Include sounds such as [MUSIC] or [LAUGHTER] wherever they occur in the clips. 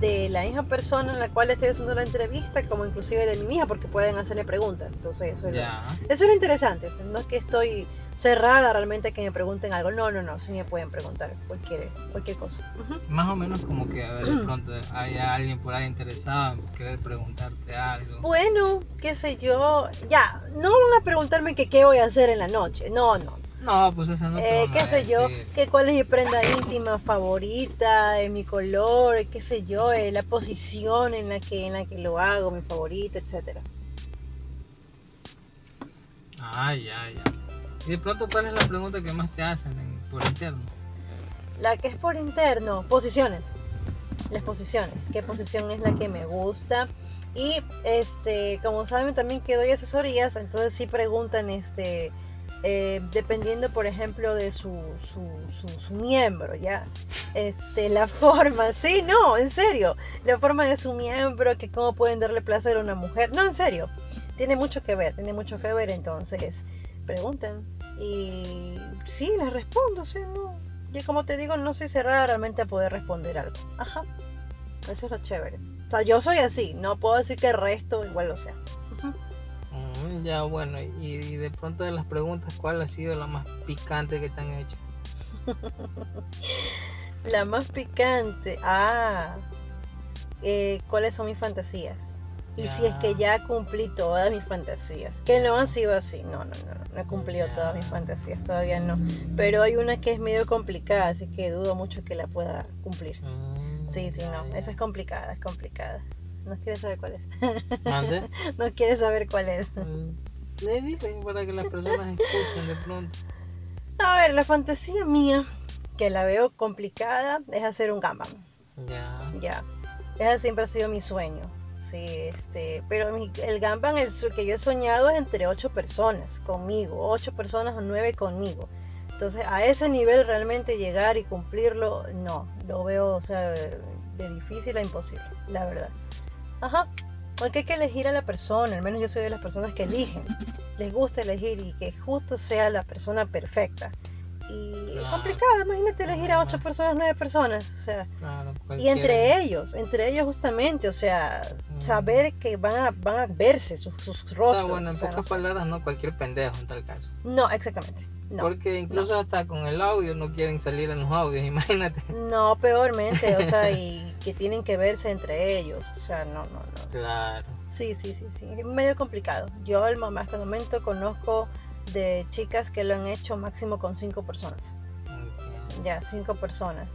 de la misma persona en la cual estoy haciendo la entrevista, como inclusive de mi hija, porque pueden hacerle preguntas. Entonces, eso es, lo, eso es lo interesante. No es que estoy cerrada realmente a que me pregunten algo. No, no, no. Sí me pueden preguntar cualquier, cualquier cosa. Más o menos como que a ver de pronto hay alguien por ahí interesado en querer preguntarte algo. Bueno, qué sé yo. Ya, no van a preguntarme que qué voy a hacer en la noche. No, no. No, pues eso no te Eh, qué sé yo, que cuál es mi prenda íntima favorita, eh, mi color, qué sé yo, eh, la posición en la que en la que lo hago, mi favorita, etcétera. Ah, ya, ya. Y de pronto, ¿cuál es la pregunta que más te hacen en- por interno? La que es por interno, posiciones. Las posiciones, qué posición es la que me gusta. Y este, como saben también que doy asesorías, entonces sí preguntan este eh, dependiendo por ejemplo de su, su, su- miembro, ya. Este, la [LAUGHS] forma, sí, no, en serio. La forma de su miembro, que cómo pueden darle placer a una mujer. No, en serio. Tiene mucho que ver, tiene mucho que ver, entonces preguntan. Y sí, les respondo, sea, no. Y como te digo, no soy cerrada realmente a poder responder algo. Ajá. Eso es lo chévere. O sea, yo soy así, no puedo decir que el resto igual lo sea. Ya, bueno, y, y de pronto de las preguntas, ¿cuál ha sido la más picante que te han hecho? [LAUGHS] La más picante. Ah. eh, ¿Cuáles son mis fantasías? Y si es que ya cumplí todas mis fantasías. Que no han sido así. No, no, no. No, he cumplido Ya. todas mis fantasías. Todavía no. Pero hay una que es medio complicada. Así que dudo mucho que la pueda cumplir. Mm, Sí, sí, ya, no. Esa es complicada. Es complicada. ¿No quieres saber cuál es? ¿Mande? [LAUGHS] no quieres saber cuál es. Mm, Le dicen para que las personas escuchen de pronto. A ver, la fantasía mía, que la veo complicada, es hacer un gambam. Ya. Ya. Ese siempre ha sido mi sueño. Sí, este, pero mi- el Gamban, el que yo he soñado es entre ocho personas conmigo, ocho personas o nueve conmigo. Entonces, a ese nivel realmente llegar y cumplirlo, no, lo veo, o sea, de difícil a imposible, la verdad. Ajá, porque hay que elegir a la persona, al menos yo soy de las personas que eligen. Les gusta elegir y que justo sea la persona perfecta. Y es Claro. complicado, imagínate elegir a ocho personas, nueve personas, o sea, Claro, y entre ellos, entre ellos justamente, o sea, Mm. saber que van a, van a verse sus, sus O rostros. sea, bueno, en o sea, pocas no, palabras, no cualquier pendejo en tal caso. No, exactamente. No, Porque incluso hasta con el audio no quieren salir en los audios, [LAUGHS] imagínate. no, peormente, o sea, y que tienen que verse entre ellos, o sea, no, no, no. Claro. Sí, sí, sí, sí, es medio complicado. Yo al hasta el momento conozco de chicas que lo han hecho máximo con cinco personas, ya, cinco personas,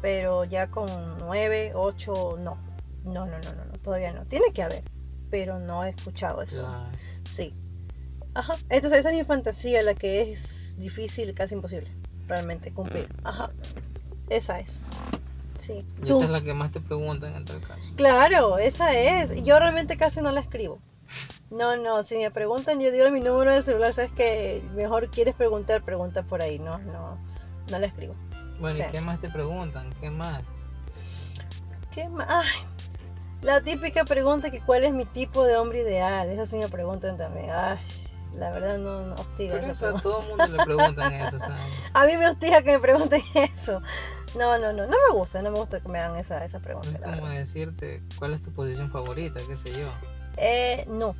pero ya con nueve, ocho, no, no, no, no, no, no, todavía no. Tiene que haber, pero no he escuchado eso. Claro. Sí. Ajá. Entonces esa es mi fantasía, la que es difícil, casi imposible, realmente cumplir. Ajá. Esa es. Sí. Y Tú. esa es la que más te preguntan en tal caso. Claro, esa es. Yo realmente casi no la escribo. No, no, si me preguntan, yo digo mi número de celular, sabes que mejor quieres preguntar, pregunta por ahí, no, no, no la escribo. Bueno, Sí. ¿y qué más te preguntan? ¿Qué más? ¿Qué más? Ay, la típica pregunta que cuál es mi tipo de hombre ideal, esa sí me preguntan también. Ay, la verdad no, no hostiga Pero eso a todo el mundo le preguntan eso, [LAUGHS] ¿sabes? A mí me hostiga que me pregunten [LAUGHS] eso. No, no, no, no me gusta, no me gusta que me hagan esa, esa pregunta. Es como verdad. decirte cuál es tu posición favorita, qué sé yo. Eh, no,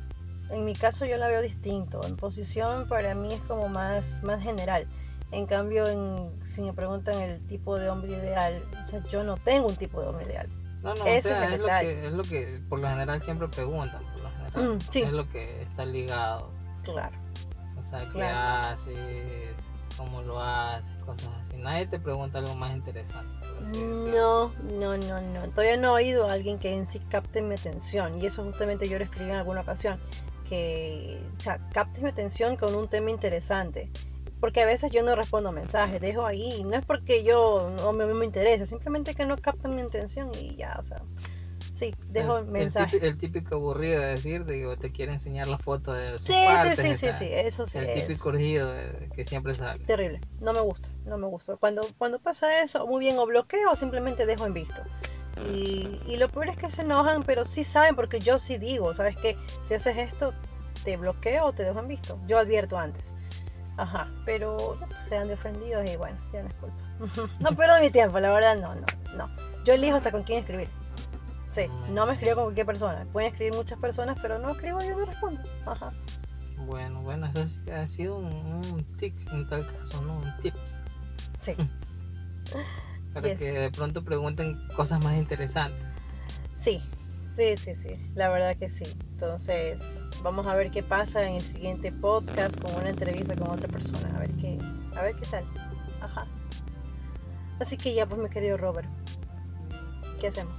en mi caso yo la veo distinto. En posición para mí es como más, más general. En cambio, en, si me preguntan el tipo de hombre ideal, o sea, yo no tengo un tipo de hombre ideal. No, no, Ese o sea, es lo que, es lo que por lo general siempre preguntan, por lo general. Mm, sí. Es lo que está ligado. Claro. O sea, qué Claro. haces, cómo lo haces, cosas así. Nadie te pregunta algo más interesante. No, no, no, no. Todavía no he oído a alguien que en sí capte mi atención. Y eso justamente yo lo escribí en alguna ocasión. Que, o sea, capte mi atención con un tema interesante. Porque a veces yo no respondo mensajes, dejo ahí. No es porque yo no me, me interesa, simplemente que no captan mi atención y ya, o sea. Sí, dejo el, mensaje. típico, el típico aburrido de decir, digo, te quiere enseñar la foto de sus Sí, sí, partes. sí, sí, sea, sí, eso sí. El es. típico urgido que siempre sale. Terrible, no me gusta, no me gusta. Cuando, cuando pasa eso, muy bien, o bloqueo o simplemente dejo en visto. Y, y lo peor es que se enojan, pero sí saben, porque yo sí digo, ¿sabes qué? Si haces esto, te bloqueo o te dejo en visto. Yo advierto antes. Ajá, pero pues, se dan de ofendidos y bueno, ya no es culpa. [LAUGHS] no pierdo mi tiempo, la verdad, no, no, no. Yo elijo hasta con quién escribir. Sí, no me escribo con cualquier persona. Pueden escribir muchas personas, pero no escribo yo no respondo. Ajá. Bueno, bueno, eso ha sido un, un tips en tal caso, ¿no? Un tips. Sí. [LAUGHS] Para que de pronto pregunten cosas más interesantes. Sí, sí, sí, sí. La verdad que sí. Entonces, vamos a ver qué pasa en el siguiente podcast con una entrevista con otra persona. A ver qué, a ver qué tal. Ajá. Así que ya, pues, mi querido Robert, ¿qué hacemos?